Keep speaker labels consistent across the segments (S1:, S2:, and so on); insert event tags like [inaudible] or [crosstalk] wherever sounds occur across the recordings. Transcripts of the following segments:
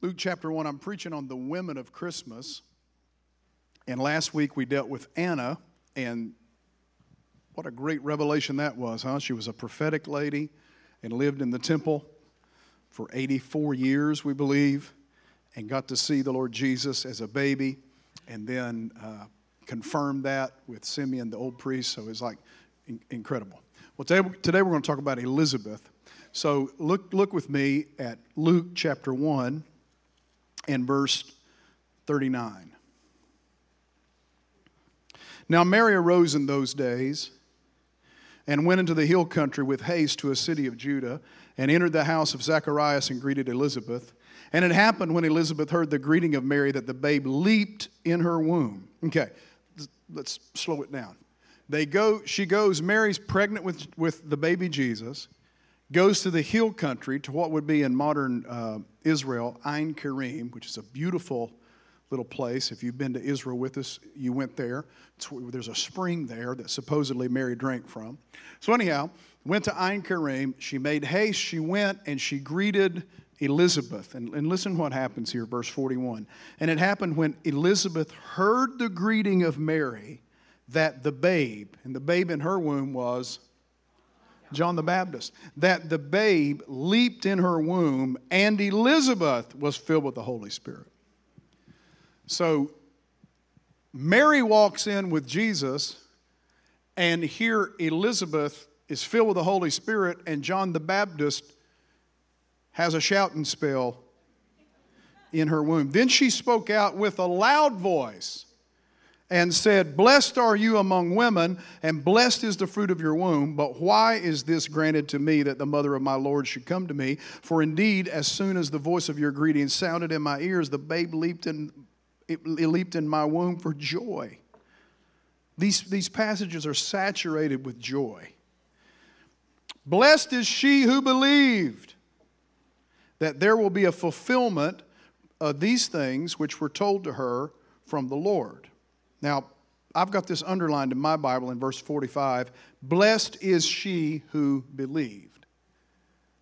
S1: Luke chapter 1, I'm preaching on the women of Christmas. And last week we dealt with Anna, and what a great revelation that was, huh? She was a prophetic lady and lived in the temple for 84 years, we believe, and got to see the Lord Jesus as a baby, and then uh, confirmed that with Simeon, the old priest. So it's like in- incredible. Well, today, we're going to talk about Elizabeth. So look, look with me at Luke chapter 1 and verse 39. Now, Mary arose in those days and went into the hill country with haste to a city of Judah and entered the house of Zacharias and greeted Elizabeth. And it happened when Elizabeth heard the greeting of Mary that the babe leaped in her womb. Okay, let's slow it down. They go, she goes, Mary's pregnant with, with the baby Jesus goes to the hill country to what would be in modern uh, Israel, Ein Karim, which is a beautiful little place. If you've been to Israel with us, you went there. It's, there's a spring there that supposedly Mary drank from. So, anyhow, went to Ein Karim. She made haste. She went and she greeted Elizabeth. And, and listen what happens here, verse 41. And it happened when Elizabeth heard the greeting of Mary that the babe, and the babe in her womb was John the Baptist, that the babe leaped in her womb and Elizabeth was filled with the Holy Spirit. So Mary walks in with Jesus, and here Elizabeth is filled with the Holy Spirit, and John the Baptist has a shouting spell in her womb. Then she spoke out with a loud voice and said, Blessed are you among women, and blessed is the fruit of your womb. But why is this granted to me that the mother of my Lord should come to me? For indeed, as soon as the voice of your greeting sounded in my ears, the babe leaped in, it, leaped in my womb for joy. These, these passages are saturated with joy. Blessed is she who believed that there will be a fulfillment of these things which were told to her from the Lord. Now, I've got this underlined in my Bible in verse 45 Blessed is she who believed.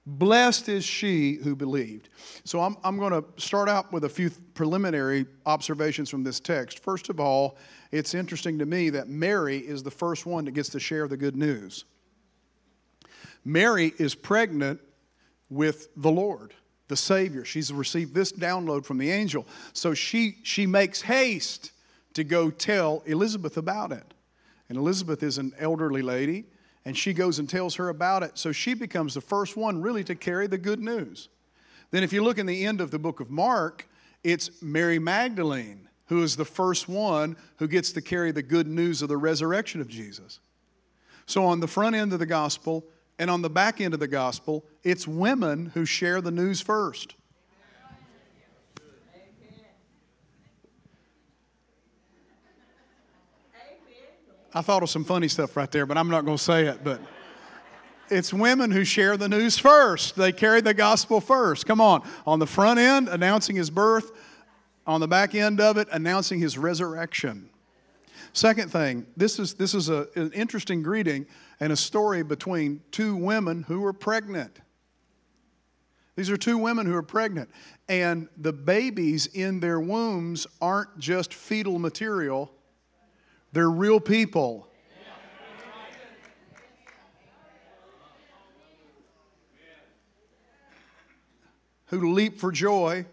S1: Blessed is she who believed. So I'm, I'm going to start out with a few preliminary observations from this text. First of all, it's interesting to me that Mary is the first one that gets to share the good news. Mary is pregnant with the Lord, the Savior. She's received this download from the angel. So she, she makes haste to go tell Elizabeth about it. And Elizabeth is an elderly lady, and she goes and tells her about it. So she becomes the first one really to carry the good news. Then, if you look in the end of the book of Mark, it's Mary Magdalene who is the first one who gets to carry the good news of the resurrection of Jesus. So, on the front end of the gospel and on the back end of the gospel, it's women who share the news first. I thought of some funny stuff right there, but I'm not going to say it. But it's women who share the news first. They carry the gospel first. Come on. On the front end, announcing his birth. On the back end of it, announcing his resurrection. Second thing, this is, this is a, an interesting greeting and a story between two women who were pregnant. These are two women who are pregnant, and the babies in their wombs aren't just fetal material, they're real people. Who leap for joy,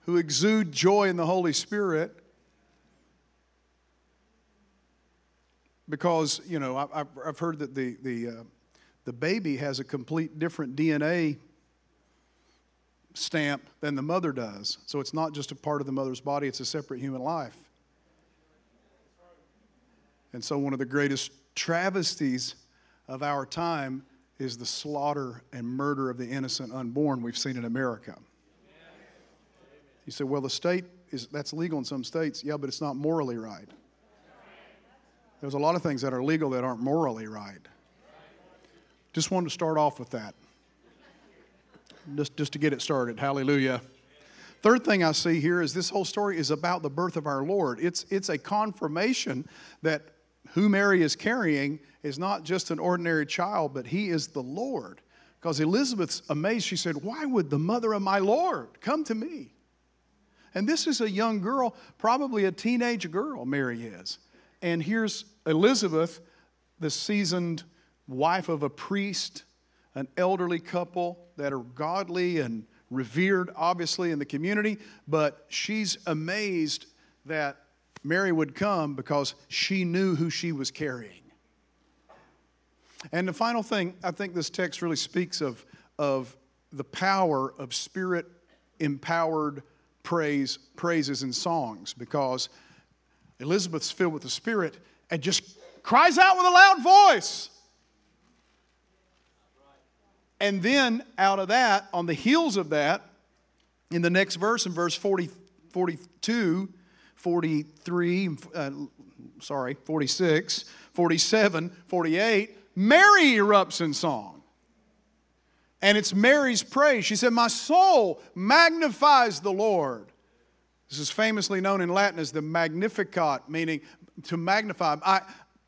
S1: who exude joy in the Holy Spirit. Because, you know, I've, I've heard that the, the, uh, the baby has a complete different DNA stamp than the mother does. So it's not just a part of the mother's body, it's a separate human life. And so, one of the greatest travesties of our time is the slaughter and murder of the innocent unborn we've seen in America. You say, well, the state is that's legal in some states. Yeah, but it's not morally right. There's a lot of things that are legal that aren't morally right. Just wanted to start off with that. Just, just to get it started. Hallelujah. Third thing I see here is this whole story is about the birth of our Lord. It's, it's a confirmation that who Mary is carrying is not just an ordinary child, but he is the Lord. Because Elizabeth's amazed. She said, Why would the mother of my Lord come to me? And this is a young girl, probably a teenage girl, Mary is. And here's Elizabeth, the seasoned wife of a priest, an elderly couple that are godly and revered, obviously, in the community, but she's amazed that Mary would come because she knew who she was carrying. And the final thing, I think this text really speaks of, of the power of spirit empowered praise, praises and songs because Elizabeth's filled with the Spirit and just cries out with a loud voice. And then out of that, on the heels of that, in the next verse, in verse 40, 42, 43, uh, sorry, 46, 47, 48, Mary erupts in song. And it's Mary's praise. She said, My soul magnifies the Lord. This is famously known in Latin as the Magnificat, meaning to magnify. I,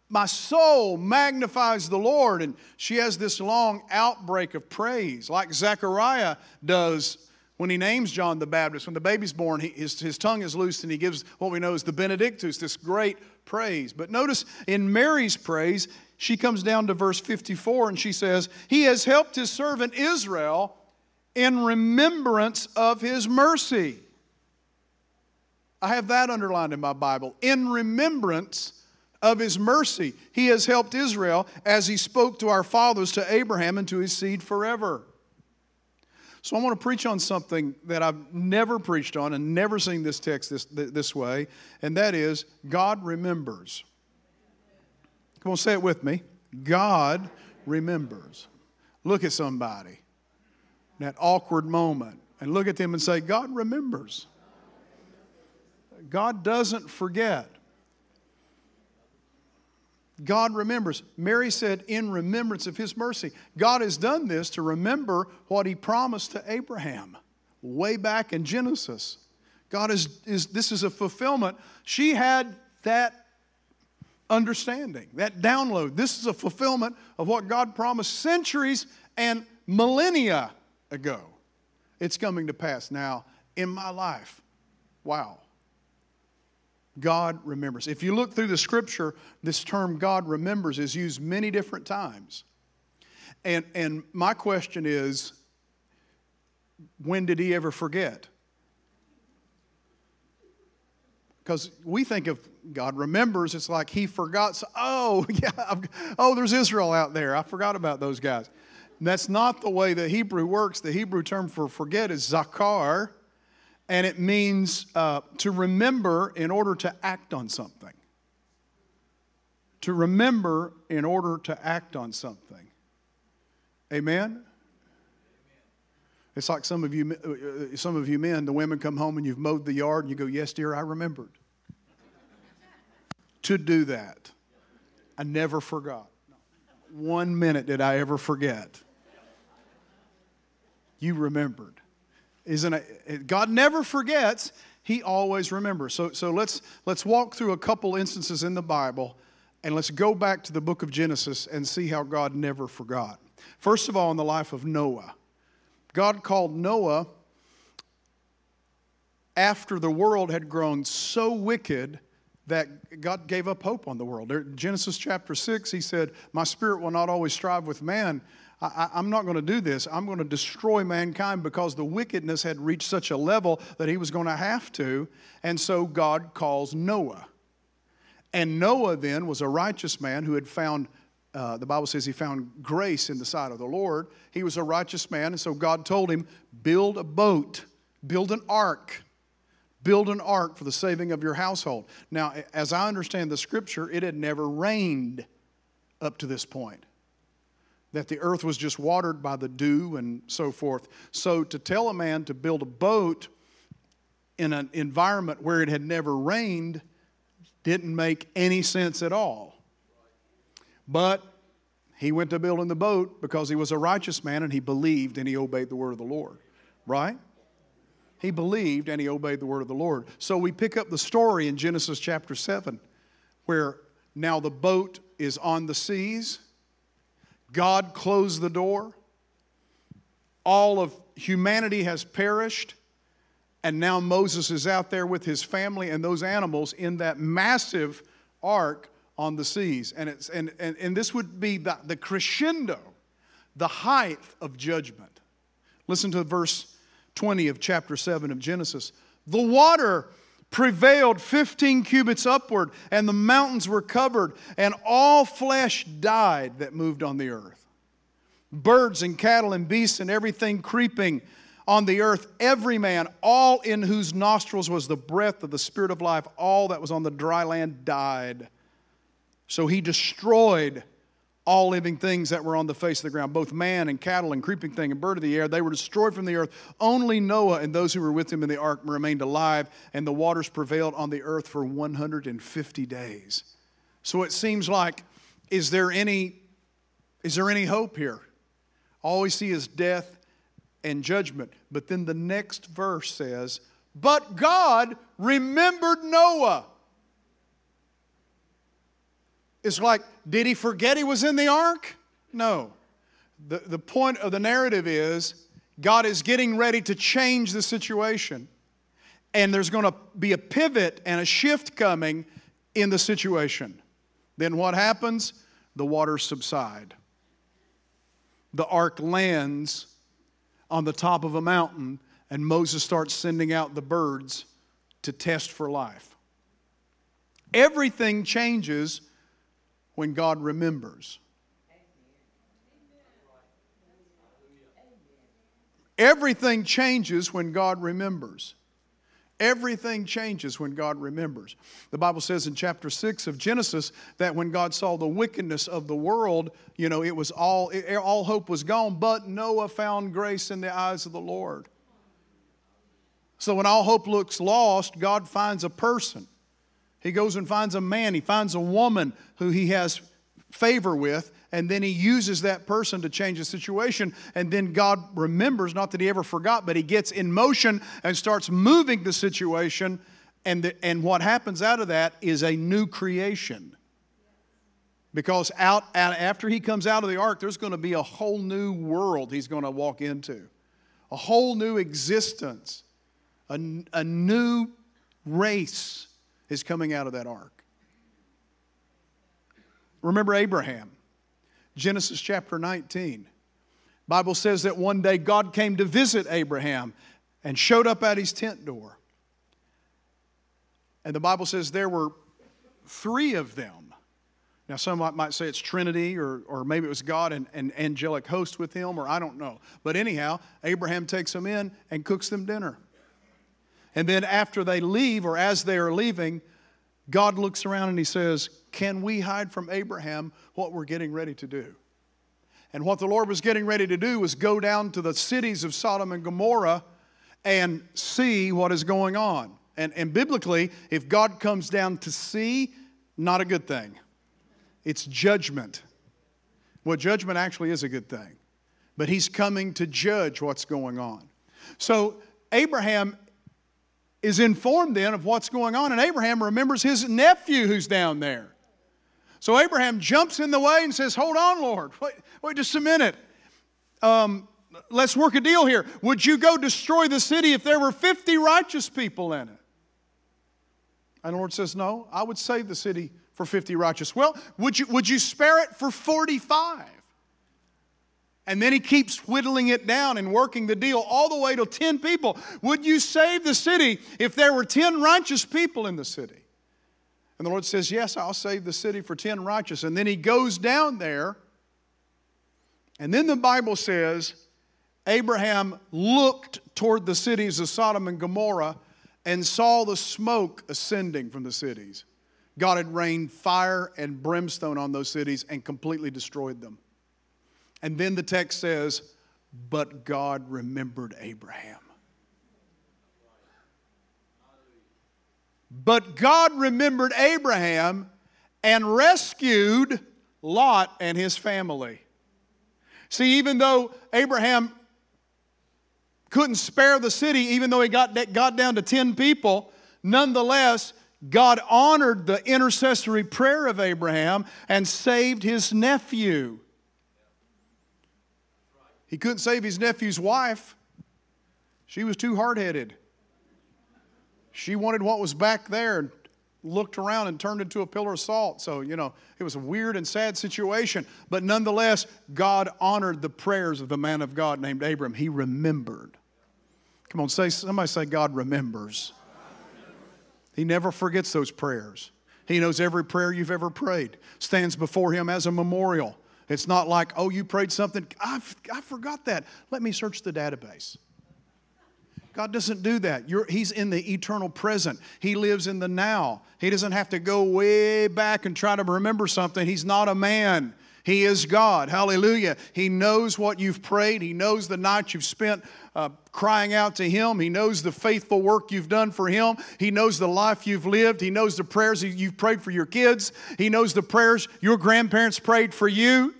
S1: my soul magnifies the Lord. And she has this long outbreak of praise, like Zechariah does when he names John the Baptist. When the baby's born, he, his, his tongue is loosed and he gives what we know as the Benedictus, this great praise. But notice in Mary's praise, she comes down to verse 54 and she says, He has helped his servant Israel in remembrance of his mercy. I have that underlined in my Bible. In remembrance of his mercy. He has helped Israel as he spoke to our fathers, to Abraham, and to his seed forever. So I want to preach on something that I've never preached on and never seen this text this, this way, and that is God remembers. Come on, say it with me. God remembers. Look at somebody, that awkward moment, and look at them and say, God remembers. God doesn't forget. God remembers. Mary said, in remembrance of his mercy. God has done this to remember what he promised to Abraham way back in Genesis. God is, is this is a fulfillment. She had that understanding, that download. This is a fulfillment of what God promised centuries and millennia ago. It's coming to pass now in my life. Wow. God remembers. If you look through the scripture, this term God remembers is used many different times. And, and my question is when did he ever forget? Because we think of God remembers, it's like he forgot. So, oh, [laughs] yeah, oh, there's Israel out there. I forgot about those guys. And that's not the way the Hebrew works. The Hebrew term for forget is zakar and it means uh, to remember in order to act on something. To remember in order to act on something. Amen? It's like some of you, uh, some of you men, the women come home and you've mowed the yard and you go, Yes, dear, I remembered to do that. I never forgot. One minute did I ever forget. You remembered isn't it? God never forgets, He always remembers. So, so let's, let's walk through a couple instances in the Bible and let's go back to the book of Genesis and see how God never forgot. First of all, in the life of Noah, God called Noah after the world had grown so wicked that God gave up hope on the world. Genesis chapter 6, he said, My spirit will not always strive with man, I, am not going to do this. I'm going to destroy mankind because the wickedness had reached such a level that he was going to have to. And so God calls Noah. And Noah then was a righteous man who had found, uh, the Bible says he found grace in the sight of the Lord. He was a righteous man. And so God told him, build a boat, build an ark. Build an ark for the saving of your household. Now, as I understand the scripture, it had never rained up to this point that the earth was just watered by the dew and so forth. So to tell a man to build a boat in an environment where it had never rained didn't make any sense at all. But he went to building the boat because he was a righteous man and he believed and he obeyed the word of the Lord. Right? He believed and he obeyed the word of the Lord. So we pick up the story in Genesis chapter 7 where now the boat is on the seas God closed the door. all of humanity has perished. And now Moses is out there with his family and those animals in that massive ark on the seas. And, it's, and, and, and this would be the, the crescendo, the height of judgment. Listen to verse 20 of chapter 7 of Genesis. The water prevailed 15 cubits upward, and the mountains were covered, and all flesh died that moved on the earth. Birds and cattle and beasts and everything creeping on the earth, every man, all in whose nostrils was the breath of the Spirit of life, all that was on the dry land died. So he destroyed all living things that were on the face of the ground, both man and cattle and creeping thing and bird of the air. They were destroyed from the earth. Only Noah and those who were with him in the ark remained alive, and the waters prevailed on the earth for 150 days. So it seems like, is there any, is there any hope here? All we see is death and judgment. But then the next verse says, But God remembered Noah it's like, did he forget he was in the ark? No. The, the point of the narrative is God is getting ready to change the situation. And there's going to be a pivot and a shift coming in the situation. Then what happens? The waters subside. The ark lands on the top of a mountain, and Moses starts sending out the birds to test for life. Everything changes when God remembers. Everything changes when God remembers. Everything changes when God remembers. The Bible says in chapter 6 of Genesis that when God saw the wickedness of the world, you know, it was all all hope was gone, but Noah found grace in the eyes of the Lord. So when all hope looks lost, God finds a person he goes and finds a man, he finds a woman who he has favor with, and then he uses that person to change the situation. And then God remembers, not that he ever forgot, but he gets in motion and starts moving the situation. And, the, and what happens out of that is a new creation. Because out, out after he comes out of the ark, there's going to be a whole new world he's going to walk into, a whole new existence, a, a new race is coming out of that ark. Remember Abraham, Genesis chapter 19. Bible says that one day God came to visit Abraham and showed up at his tent door. And the Bible says there were three of them. Now, some might say it's Trinity, or, or maybe it was God and, and angelic host with him, or I don't know. But anyhow, Abraham takes them in and cooks them dinner. And then after they leave, or as they are leaving, God looks around and he says, Can we hide from Abraham what we're getting ready to do? And what the Lord was getting ready to do was go down to the cities of Sodom and Gomorrah and see what is going on. And, and biblically, if God comes down to see, not a good thing. It's judgment. Well, judgment actually is a good thing, but He's coming to judge what's going on. So, Abraham is informed then of what's going on, and Abraham remembers his nephew who's down there. So Abraham jumps in the way and says, Hold on, Lord, wait, wait just a minute. Um, let's work a deal here. Would you go destroy the city if there were 50 righteous people in it? And the Lord says, No, I would save the city for 50 righteous. Well, would you, would you spare it for 45? And then he keeps whittling it down and working the deal all the way to 10 people. Would you save the city if there were 10 righteous people in the city? And the Lord says, Yes, I'll save the city for 10 righteous. And then he goes down there. And then the Bible says, Abraham looked toward the cities of Sodom and Gomorrah and saw the smoke ascending from the cities. God had rained fire and brimstone on those cities and completely destroyed them. And then the text says, But God remembered Abraham. But God remembered Abraham and rescued Lot and his family. See, even though Abraham couldn't spare the city, even though he got, got down to 10 people, nonetheless, God honored the intercessory prayer of Abraham and saved his nephew. He couldn't save his nephew's wife. She was too hard headed. She wanted what was back there and looked around and turned into a pillar of salt. So, you know, it was a weird and sad situation. But nonetheless, God honored the prayers of the man of God named Abram. He remembered. Come on, say somebody say God remembers. He never forgets those prayers. He knows every prayer you've ever prayed, stands before Him as a memorial. It's not like, oh, you prayed something, I, I forgot that. Let me search the database. God doesn't do that. You're, he's in the eternal present. He lives in the now. He doesn't have to go way back and try to remember something. He's not a man. He is God. Hallelujah. He knows what you've prayed. He knows the night you've spent uh, crying out to Him. He knows the faithful work you've done for Him. He knows the life you've lived. He knows the prayers you've prayed for your kids. He knows the prayers your grandparents prayed for you.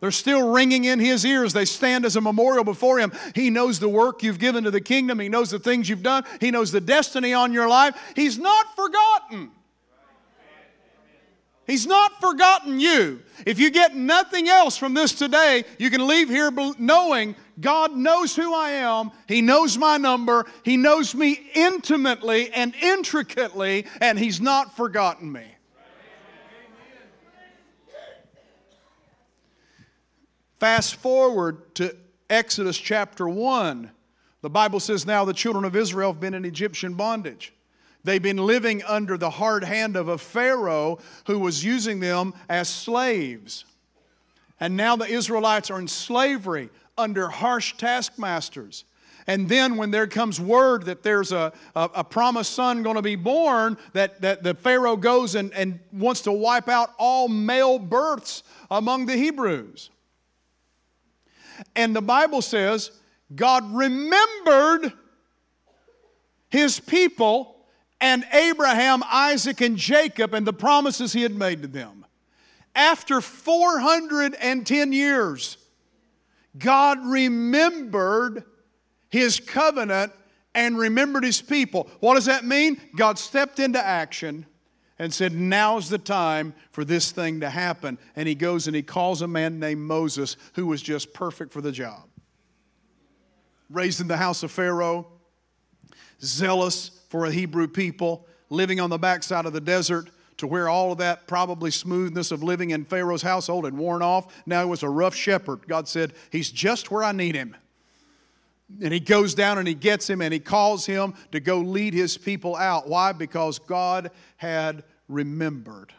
S1: They're still ringing in his ears. They stand as a memorial before him. He knows the work you've given to the kingdom. He knows the things you've done. He knows the destiny on your life. He's not forgotten. He's not forgotten you. If you get nothing else from this today, you can leave here knowing God knows who I am. He knows my number. He knows me intimately and intricately, and He's not forgotten me. Fast forward to Exodus chapter 1. The Bible says now the children of Israel have been in Egyptian bondage. They've been living under the hard hand of a Pharaoh who was using them as slaves. And now the Israelites are in slavery under harsh taskmasters. And then when there comes word that there's a, a, a promised son going to be born, that, that the Pharaoh goes and, and wants to wipe out all male births among the Hebrews. And the Bible says God remembered his people and Abraham, Isaac, and Jacob and the promises he had made to them. After 410 years, God remembered his covenant and remembered his people. What does that mean? God stepped into action and said, Now's the time for this thing to happen. And he goes and he calls a man named Moses who was just perfect for the job. Raised in the house of Pharaoh, zealous for a Hebrew people, living on the backside of the desert to where all of that probably smoothness of living in Pharaoh's household had worn off. Now he was a rough shepherd. God said, He's just where I need him. And he goes down and he gets him and he calls him to go lead his people out. Why? Because God had remembered.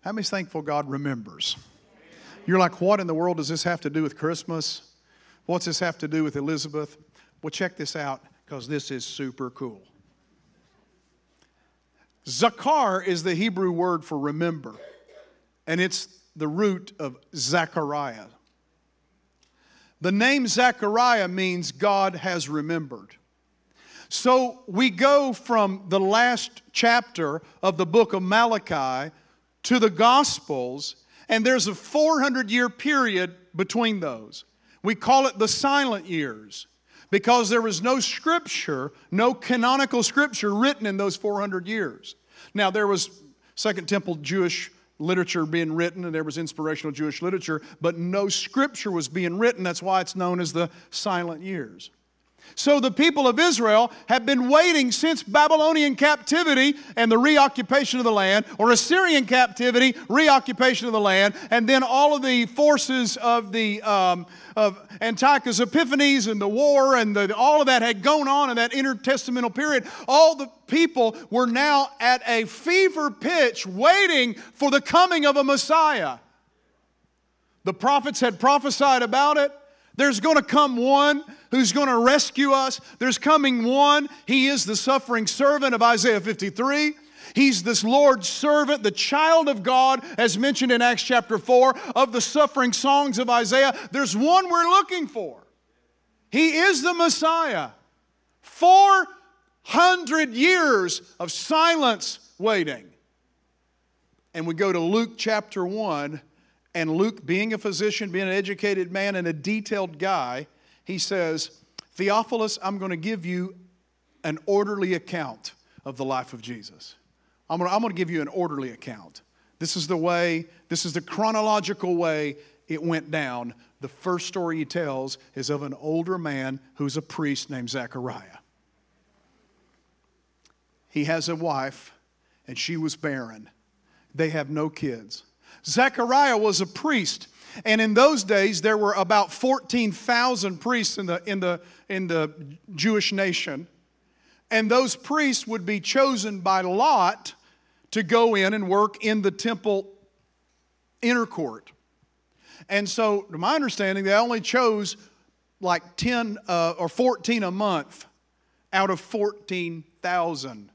S1: How many's thankful God remembers? You're like, what in the world does this have to do with Christmas? What's this have to do with Elizabeth? Well, check this out because this is super cool. Zakar is the Hebrew word for remember, and it's the root of Zechariah. The name Zechariah means God has remembered. So we go from the last chapter of the book of Malachi to the Gospels, and there's a 400 year period between those. We call it the silent years because there was no scripture, no canonical scripture written in those 400 years. Now, there was Second Temple Jewish literature being written and there was inspirational Jewish literature, but no scripture was being written. That's why it's known as the silent years. So the people of Israel have been waiting since Babylonian captivity and the reoccupation of the land, or Assyrian captivity, reoccupation of the land, and then all of the forces of the um, of Antiochus Epiphanes and the war and the, all of that had gone on in that intertestamental period. All the people were now at a fever pitch waiting for the coming of a Messiah. The prophets had prophesied about it. There's going to come one who's going to rescue us. There's coming one. He is the suffering servant of Isaiah 53. He's this Lord's servant, the child of God, as mentioned in Acts chapter 4, of the suffering songs of Isaiah. There's one we're looking for. He is the Messiah. 400 years of silence waiting. And we go to Luke chapter 1 and Luke, being a physician, being an educated man, and a detailed guy, he says, Theophilus, I'm going to give you an orderly account of the life of Jesus. I'm going, to, I'm going to give you an orderly account. This is the way, this is the chronological way it went down. the first story he tells is of an older man who's a priest named Zechariah. He has a wife, and she was barren. They have no kids. Zechariah was a priest. And in those days, there were about 14,000 priests in the, in, the, in the Jewish nation. And those priests would be chosen by lot to go in and work in the temple inner court. And so, to my understanding, they only chose like 10 uh, or 14 a month out of 14,000.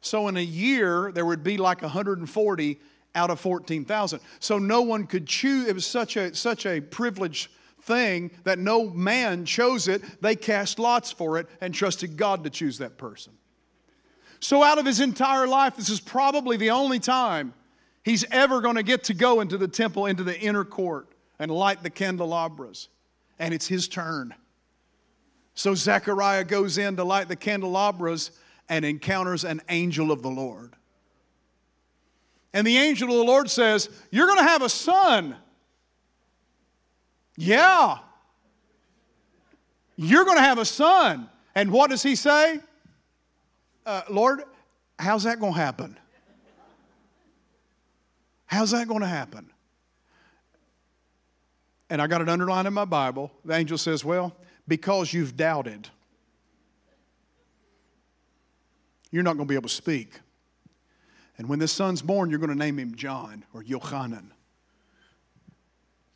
S1: So, in a year, there would be like 140 out of 14,000. So, no one could choose. It was such a, such a privileged thing that no man chose it. They cast lots for it and trusted God to choose that person. So, out of his entire life, this is probably the only time he's ever going to get to go into the temple, into the inner court, and light the candelabras. And it's his turn. So Zechariah goes in to light the candelabras and encounters an angel of the Lord. And the angel of the Lord says, You're going to have a son. Yeah. You're going to have a son. And what does he say? Uh, Lord, how's that going to happen? How's that going to happen? And I got it underlined in my Bible. The angel says, Well, because you've doubted, you're not going to be able to speak. And when this son's born, you're going to name him John or Yochanan.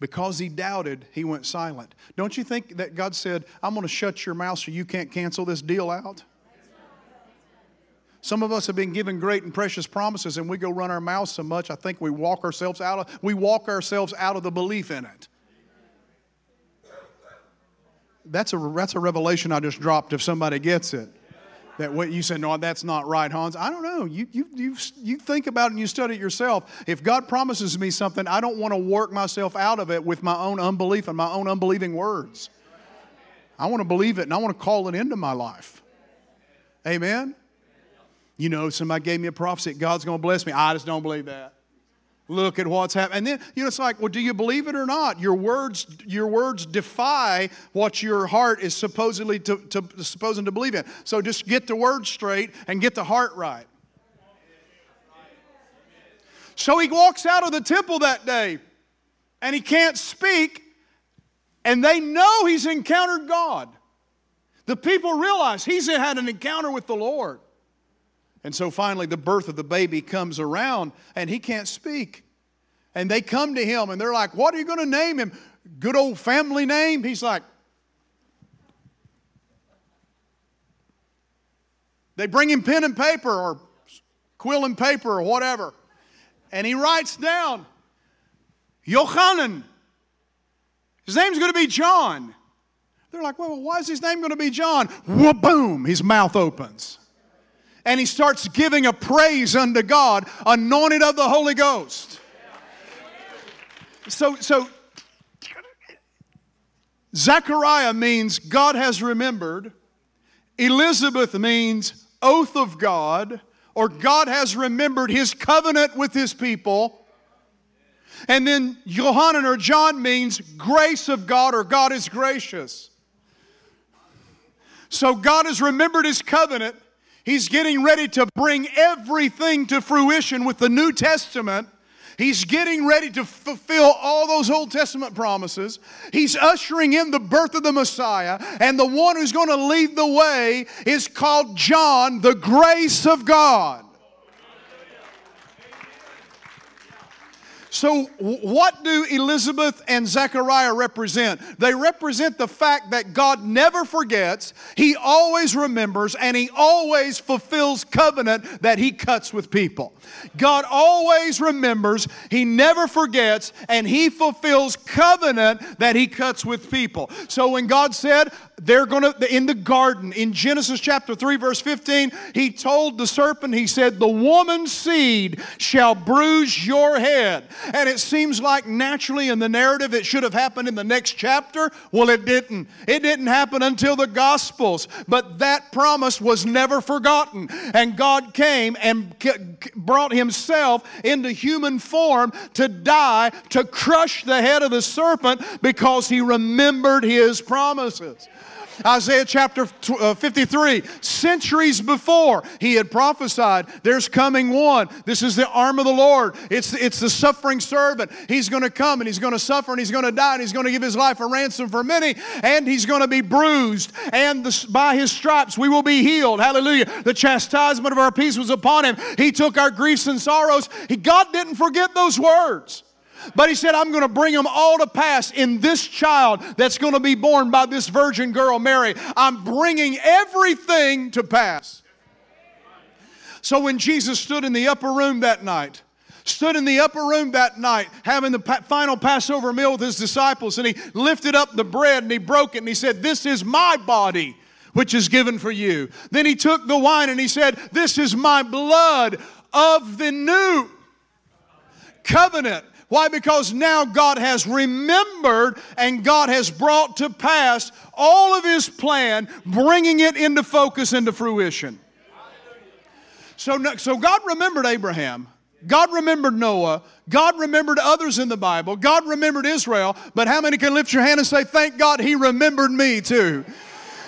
S1: Because he doubted, he went silent. Don't you think that God said, I'm going to shut your mouth so you can't cancel this deal out? Some of us have been given great and precious promises, and we go run our mouths so much, I think we walk ourselves out of, we walk ourselves out of the belief in it. That's a, that's a revelation I just dropped if somebody gets it. That what you said, no, that's not right, Hans. I don't know. You, you, you, you think about it and you study it yourself. If God promises me something, I don't want to work myself out of it with my own unbelief and my own unbelieving words. I want to believe it and I want to call it into my life. Amen? You know, somebody gave me a prophecy, God's going to bless me. I just don't believe that. Look at what's happening. And then, you know, it's like, well, do you believe it or not? Your words, your words defy what your heart is supposedly to, to supposing to believe in. So just get the words straight and get the heart right. So he walks out of the temple that day and he can't speak, and they know he's encountered God. The people realize he's had an encounter with the Lord. And so finally, the birth of the baby comes around and he can't speak. And they come to him and they're like, What are you going to name him? Good old family name? He's like, They bring him pen and paper or quill and paper or whatever. And he writes down, Yochanan. His name's going to be John. They're like, well, why is his name going to be John? boom, his mouth opens and he starts giving a praise unto God, anointed of the Holy Ghost. So, so Zechariah means God has remembered. Elizabeth means oath of God, or God has remembered his covenant with his people. And then Johanan or John means grace of God, or God is gracious. So God has remembered his covenant He's getting ready to bring everything to fruition with the New Testament. He's getting ready to fulfill all those Old Testament promises. He's ushering in the birth of the Messiah, and the one who's going to lead the way is called John, the grace of God. So, what do Elizabeth and Zechariah represent? They represent the fact that God never forgets, He always remembers, and He always fulfills covenant that He cuts with people. God always remembers, He never forgets, and He fulfills covenant that He cuts with people. So, when God said, they're going to, in the garden, in Genesis chapter 3, verse 15, he told the serpent, he said, The woman's seed shall bruise your head. And it seems like naturally in the narrative it should have happened in the next chapter. Well, it didn't. It didn't happen until the Gospels. But that promise was never forgotten. And God came and brought himself into human form to die, to crush the head of the serpent because he remembered his promises. Isaiah chapter uh, 53, centuries before, he had prophesied, There's coming one. This is the arm of the Lord. It's, it's the suffering servant. He's going to come and he's going to suffer and he's going to die and he's going to give his life a ransom for many and he's going to be bruised. And the, by his stripes we will be healed. Hallelujah. The chastisement of our peace was upon him. He took our griefs and sorrows. He, God didn't forget those words. But he said, I'm going to bring them all to pass in this child that's going to be born by this virgin girl, Mary. I'm bringing everything to pass. So when Jesus stood in the upper room that night, stood in the upper room that night having the final Passover meal with his disciples, and he lifted up the bread and he broke it and he said, This is my body, which is given for you. Then he took the wine and he said, This is my blood of the new covenant why? Because now God has remembered and God has brought to pass all of His plan, bringing it into focus, into fruition. So, so God remembered Abraham. God remembered Noah. God remembered others in the Bible. God remembered Israel. But how many can lift your hand and say, Thank God He remembered me too?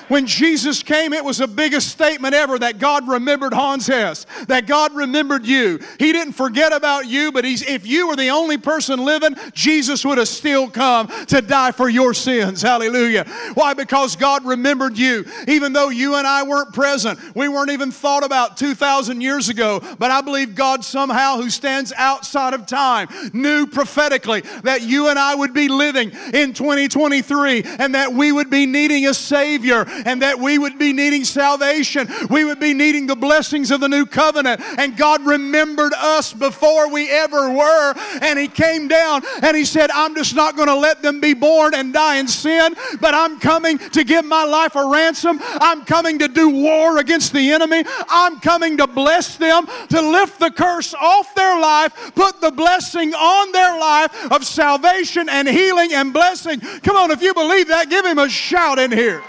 S1: When Jesus came, it was the biggest statement ever that God remembered Hans Hess, that God remembered you. He didn't forget about you, but he's, if you were the only person living, Jesus would have still come to die for your sins. Hallelujah. Why? Because God remembered you. Even though you and I weren't present, we weren't even thought about 2,000 years ago, but I believe God somehow, who stands outside of time, knew prophetically that you and I would be living in 2023 and that we would be needing a Savior and that we would be needing salvation. We would be needing the blessings of the new covenant. And God remembered us before we ever were. And He came down and He said, I'm just not going to let them be born and die in sin, but I'm coming to give my life a ransom. I'm coming to do war against the enemy. I'm coming to bless them, to lift the curse off their life, put the blessing on their life of salvation and healing and blessing. Come on, if you believe that, give Him a shout in here.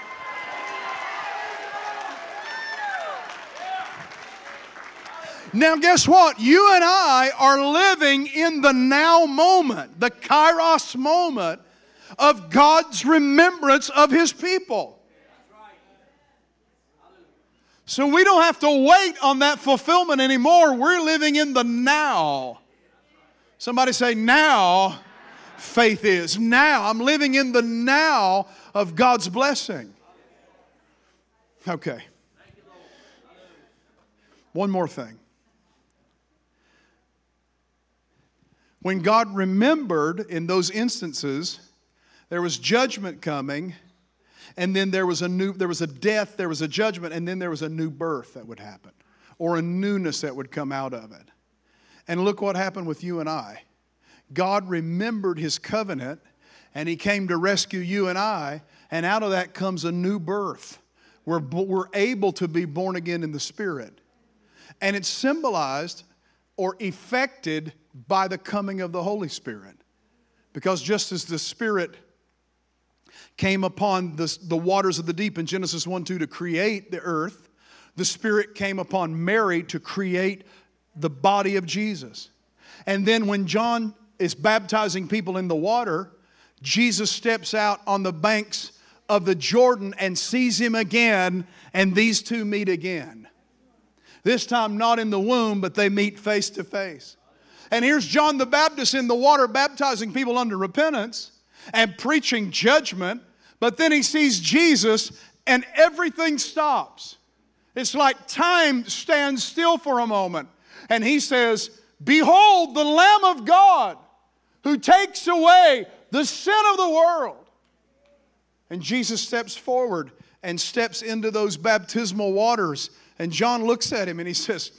S1: Now, guess what? You and I are living in the now moment, the kairos moment of God's remembrance of His people. So we don't have to wait on that fulfillment anymore. We're living in the now. Somebody say, now faith is. Now. I'm living in the now of God's blessing. Okay. One more thing. When God remembered in those instances, there was judgment coming, and then there was a new there was a death, there was a judgment, and then there was a new birth that would happen, or a newness that would come out of it. And look what happened with you and I. God remembered his covenant, and he came to rescue you and I, and out of that comes a new birth. We're, we're able to be born again in the Spirit. And it's symbolized or effected by the coming of the Holy Spirit. Because just as the Spirit came upon the, the waters of the deep in Genesis 1 2 to create the earth, the Spirit came upon Mary to create the body of Jesus. And then when John is baptizing people in the water, Jesus steps out on the banks of the Jordan and sees him again, and these two meet again. This time, not in the womb, but they meet face to face. And here's John the Baptist in the water baptizing people under repentance and preaching judgment. But then he sees Jesus and everything stops. It's like time stands still for a moment. And he says, Behold, the Lamb of God who takes away the sin of the world. And Jesus steps forward and steps into those baptismal waters. And John looks at him and he [laughs] says,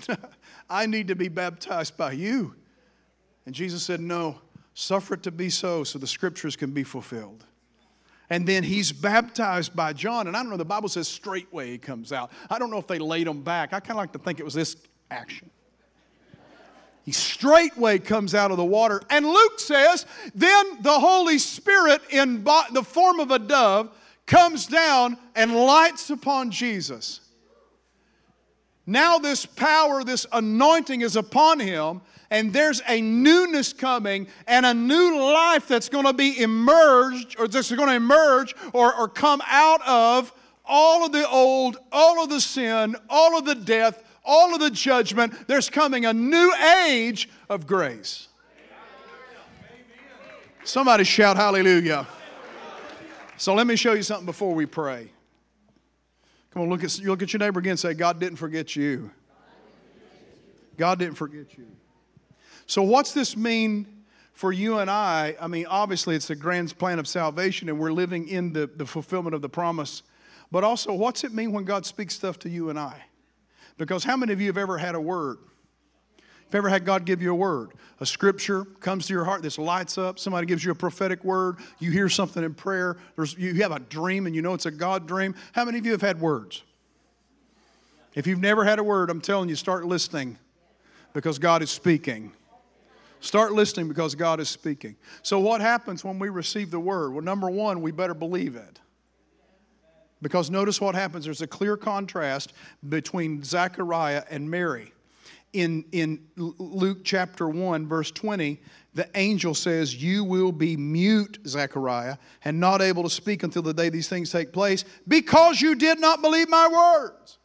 S1: I need to be baptized by you. And Jesus said, No, suffer it to be so, so the scriptures can be fulfilled. And then he's baptized by John. And I don't know, the Bible says straightway he comes out. I don't know if they laid him back. I kind of like to think it was this action. He straightway comes out of the water. And Luke says, then the Holy Spirit, in the form of a dove, comes down and lights upon Jesus. Now, this power, this anointing is upon him, and there's a newness coming and a new life that's going to be emerged, or that's going to emerge or, or come out of all of the old, all of the sin, all of the death, all of the judgment. There's coming a new age of grace. Somebody shout hallelujah. So let me show you something before we pray. Come on, look at, look at your neighbor again say, God didn't forget you. God didn't forget you. So, what's this mean for you and I? I mean, obviously, it's the grand plan of salvation, and we're living in the, the fulfillment of the promise. But also, what's it mean when God speaks stuff to you and I? Because how many of you have ever had a word? Have you ever had God give you a word? A scripture comes to your heart, this lights up. Somebody gives you a prophetic word. You hear something in prayer. You have a dream and you know it's a God dream. How many of you have had words? If you've never had a word, I'm telling you, start listening because God is speaking. Start listening because God is speaking. So, what happens when we receive the word? Well, number one, we better believe it. Because notice what happens there's a clear contrast between Zechariah and Mary. In, in Luke chapter 1, verse 20, the angel says, You will be mute, Zechariah, and not able to speak until the day these things take place, because you did not believe my words.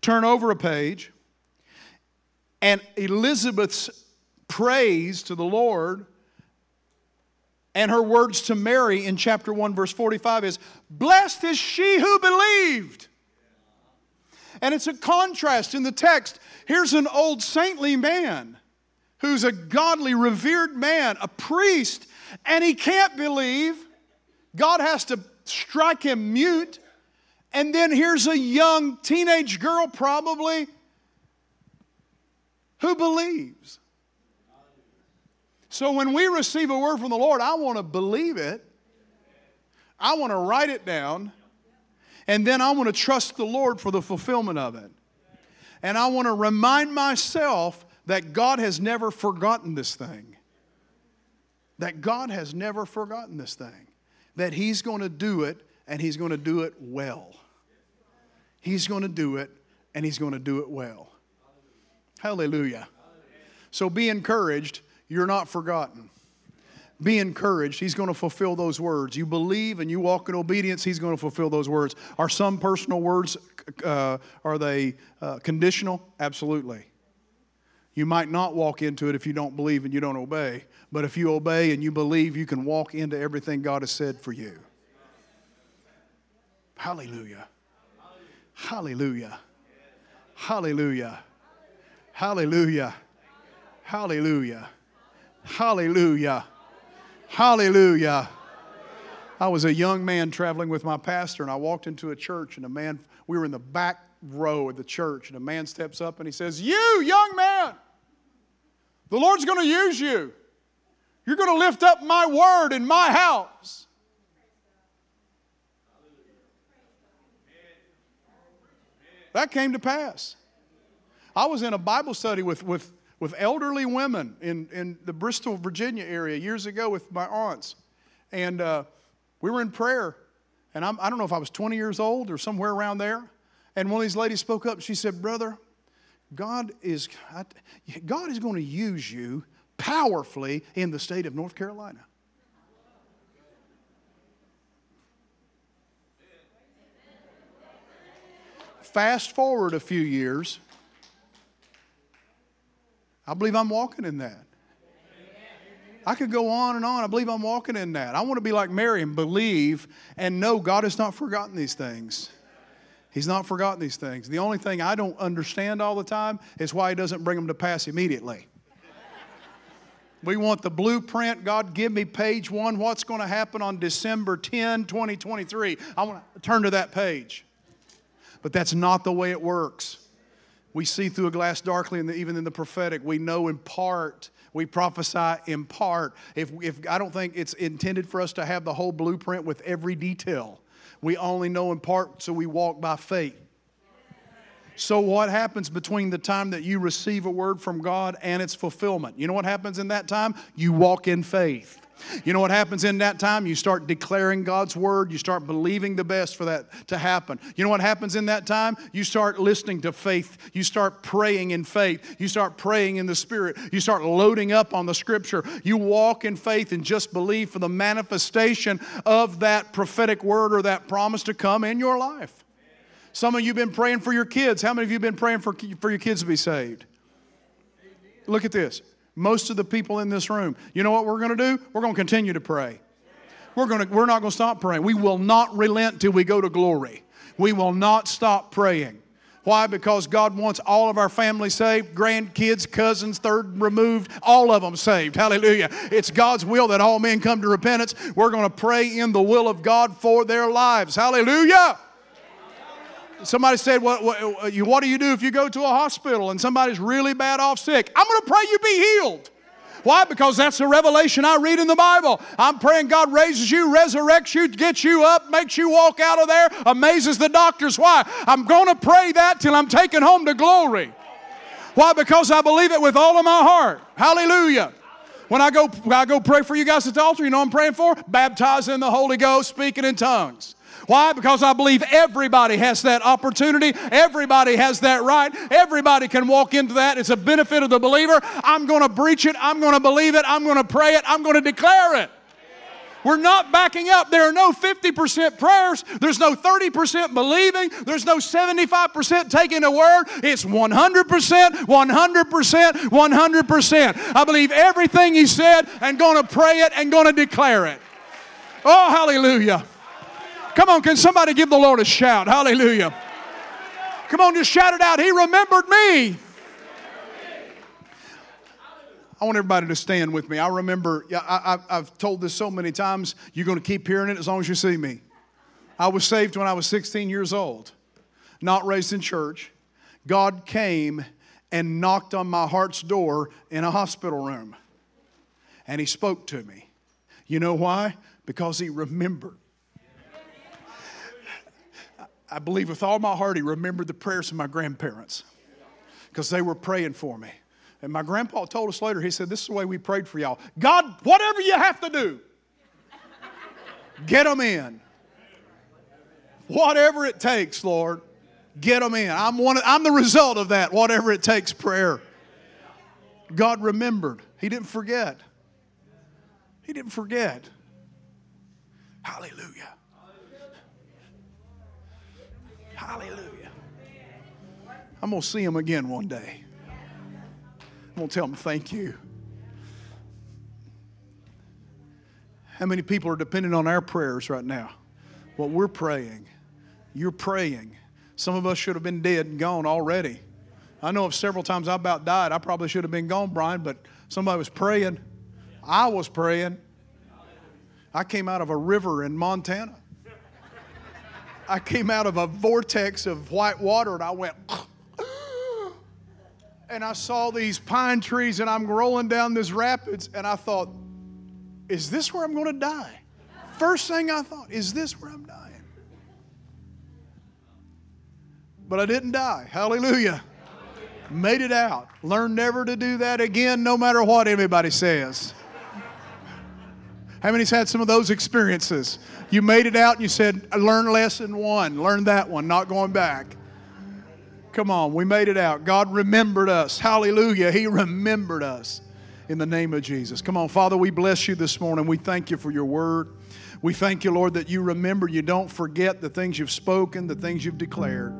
S1: Turn over a page, and Elizabeth's praise to the Lord and her words to Mary in chapter 1, verse 45 is, Blessed is she who believed. And it's a contrast in the text. Here's an old saintly man who's a godly, revered man, a priest, and he can't believe. God has to strike him mute. And then here's a young teenage girl, probably, who believes. So when we receive a word from the Lord, I want to believe it. I want to write it down. And then I want to trust the Lord for the fulfillment of it. And I want to remind myself that God has never forgotten this thing. That God has never forgotten this thing. That He's going to do it and He's going to do it well. He's going to do it and He's going to do it well. Hallelujah. So be encouraged you're not forgotten. Be encouraged. He's going to fulfill those words. You believe and you walk in obedience, He's going to fulfill those words. Are some personal words, uh, are they uh, conditional? Absolutely. You might not walk into it if you don't believe and you don't obey. But if you obey and you believe, you can walk into everything God has said for you. Hallelujah. Hallelujah. Hallelujah. Hallelujah. Hallelujah. Hallelujah. Hallelujah. I was a young man traveling with my pastor, and I walked into a church, and a man, we were in the back row of the church, and a man steps up and he says, You, young man, the Lord's going to use you. You're going to lift up my word in my house. That came to pass. I was in a Bible study with, with with elderly women in, in the Bristol, Virginia area years ago with my aunts. And uh, we were in prayer. And I'm, I do not know if I was 20 years old or somewhere around there. And one of these ladies spoke up. She said, Brother, God is, God is going to use you powerfully in the state of North Carolina. Fast forward a few years, I believe I'm walking in that. I could go on and on. I believe I'm walking in that. I want to be like Mary and believe and know God has not forgotten these things. He's not forgotten these things. The only thing I don't understand all the time is why He doesn't bring them to pass immediately. We want the blueprint. God, give me page one. What's going to happen on December 10, 2023? I want to turn to that page. But that's not the way it works. We see through a glass darkly, and even in the prophetic, we know in part. We prophesy in part. If, if I don't think it's intended for us to have the whole blueprint with every detail. We only know in part, so we walk by faith. So, what happens between the time that you receive a word from God and its fulfillment? You know what happens in that time? You walk in faith. You know what happens in that time? You start declaring God's word. You start believing the best for that to happen. You know what happens in that time? You start listening to faith. You start praying in faith. You start praying in the Spirit. You start loading up on the Scripture. You walk in faith and just believe for the manifestation of that prophetic word or that promise to come in your life. Some of you have been praying for your kids. How many of you have been praying for, for your kids to be saved? Look at this most of the people in this room. You know what we're going to do? We're going to continue to pray. We're, going to, we're not going to stop praying. We will not relent till we go to glory. We will not stop praying. Why? Because God wants all of our family saved, grandkids, cousins, third removed, all of them saved. Hallelujah. It's God's will that all men come to repentance. We're going to pray in the will of God for their lives. Hallelujah. Somebody said, what, what, what, do you do if you go to a hospital and somebody's really bad off sick? I'm going to pray you be healed. Why? Because that's the revelation I read in the Bible. I'm praying God raises you, resurrects you, gets you up, makes you walk out of there, amazes the doctors. Why? I'm going to pray that till I'm taken home to glory. Why? Because I believe it with all of my heart. Hallelujah. When I go, I go pray for you guys at the altar, you know I'm praying for? Baptized in the Holy Ghost, speaking in tongues. Why? Because I believe everybody has that opportunity. Everybody has that right. Everybody can walk into that. It's a benefit of the believer. I'm going to breach it. I'm going to believe it. I'm going to pray it. I'm going to declare it. We're not backing up. There are no 50% prayers. There's no 30% believing. There's no 75% taking a word. It's 100%, 100%, 100%. I believe everything he said and going to pray it and going to declare it. Oh, hallelujah. Come on, can somebody give the Lord a shout? Hallelujah. Come on, just shout it out. He remembered me. I want everybody to stand with me. I remember, I, have told this so many times, you're going to keep hearing it as long as you see me. I was saved when I was 16 years old, not raised in church. God came and knocked on my heart's door in a hospital room. And He spoke to me. You know why? Because He remembered. I believe with all my heart he remembered the prayers of my grandparents because they were praying for me. And my grandpa told us later, he said, This is the way we prayed for y'all. God, whatever you have to do, get them in. Whatever it takes, Lord, get them in. I'm, one, I'm the result of that, whatever it takes prayer. God remembered, He didn't forget. He didn't forget. Hallelujah. Hallelujah. I'm going to see him again one day. I'm going to tell him thank you. How many people are dependent on our prayers right now? What we're praying. You're praying. Some of us should have been dead and gone already. I know of several times I about died. I probably should have been gone, Brian, but somebody was praying. I was praying. I came out of a river in Montana. I came out of a vortex of white water and I went, [gasps] and I saw these pine trees and I'm rolling down this rapids and I thought, is this where I'm going to die? First thing I thought, is this where I'm dying? But I didn't die. Hallelujah. Made it out. Learned never to do that again, no matter what anybody says. How many's had some of those experiences? You made it out and you said, learn lesson one, learn that one, not going back. Come on, we made it out. God remembered us. Hallelujah. He remembered us in the name of Jesus. Come on, Father, we bless you this morning. We thank you for your word. We thank you, Lord, that you remember, you don't forget the things you've spoken, the things you've declared.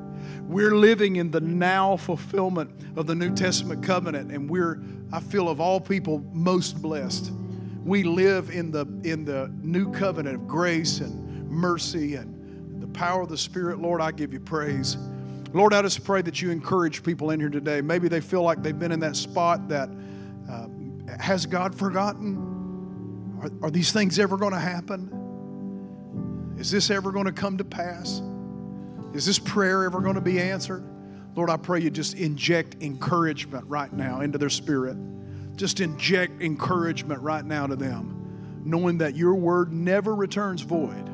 S1: We're living in the now fulfillment of the New Testament covenant, and we're, I feel, of all people, most blessed we live in the in the new covenant of grace and mercy and the power of the Spirit. Lord, I give you praise. Lord, I just pray that you encourage people in here today. Maybe they feel like they've been in that spot that uh, has God forgotten? Are, are these things ever going to happen? Is this ever going to come to pass? Is this prayer ever going to be answered? Lord, I pray you just inject encouragement right now into their spirit just inject encouragement right now to them, knowing that your word never returns void.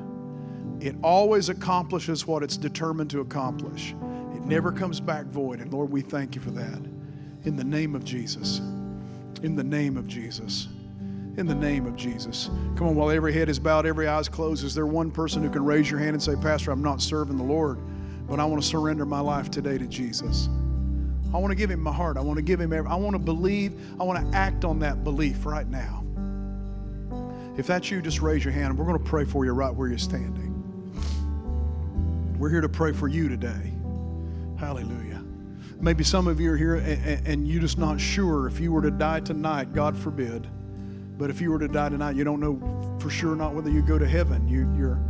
S1: It always accomplishes what it's determined to accomplish. It never comes back void. And Lord, we thank you for that. In the name of Jesus. In the name of Jesus. In the name of Jesus. Come on, while every head is bowed, every eye is closed, is there one person who can raise your hand and say, Pastor, I'm not serving the Lord, but I want to surrender my life today to Jesus? I want to give him my heart. I want to give him every, I want to believe. I want to act on that belief right now. If that's you, just raise your hand and we're going to pray for you right where you're standing. We're here to pray for you today. Hallelujah. Maybe some of you are here and, and you're just not sure if you were to die tonight, God forbid. But if you were to die tonight, you don't know for sure not whether you go to heaven. You, you're,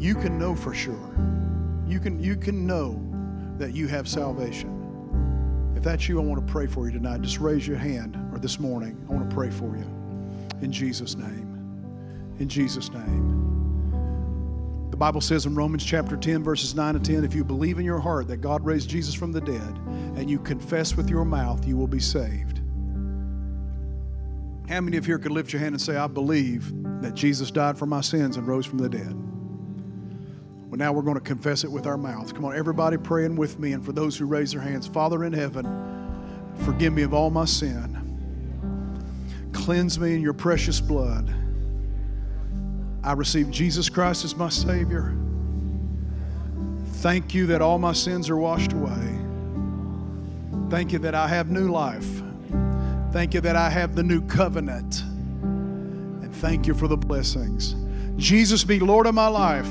S1: you can know for sure. You can, you can know that you have salvation. That's you, I want to pray for you tonight. Just raise your hand or this morning. I want to pray for you. In Jesus' name. In Jesus' name. The Bible says in Romans chapter 10, verses 9 and 10 if you believe in your heart that God raised Jesus from the dead and you confess with your mouth, you will be saved. How many of you here could lift your hand and say, I believe that Jesus died for my sins and rose from the dead? Well, now we're going to confess it with our mouths. Come on, everybody praying with me. And for those who raise their hands, Father in heaven, forgive me of all my sin. Cleanse me in your precious blood. I receive Jesus Christ as my Savior. Thank you that all my sins are washed away. Thank you that I have new life. Thank you that I have the new covenant. And thank you for the blessings. Jesus be Lord of my life.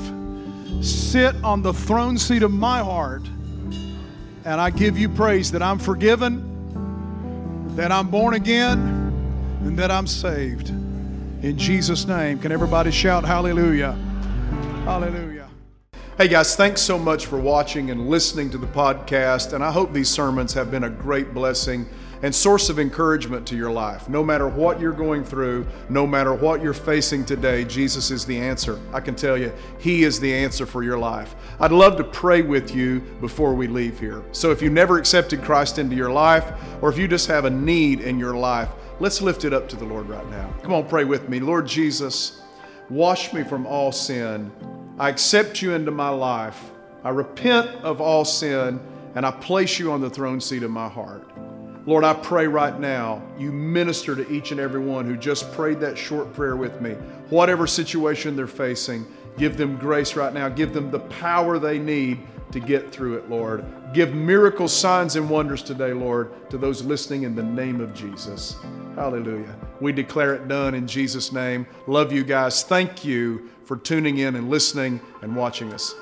S1: Sit on the throne seat of my heart. And I give you praise that I'm forgiven, that I'm born again, and that I'm saved. In Jesus' name, can everybody shout hallelujah? Hallelujah. Hey guys, thanks so much for watching and listening to the podcast. And I hope these sermons have been a great blessing and source of encouragement to your life. No matter what you're going through, no matter what you're facing today, Jesus is the answer. I can tell you, He is the answer for your life. I'd love to pray with you before we leave here. So if you never accepted Christ into your life, or if you just have a need in your life, Let's lift it up to the Lord right now. Come on, pray with me. Lord Jesus, wash me from all sin. I accept you into my life. I repent of all sin and I place you on the throne seat of my heart. Lord, I pray right now you minister to each and every one who just prayed that short prayer with me. Whatever situation they're facing, give them grace right now. Give them the power they need to get through it, Lord. Give miracle signs, and wonders today, Lord, to those listening in the name of Jesus. Hallelujah. We declare it done in Jesus' name. Love you guys. Thank you for tuning in and listening and watching us.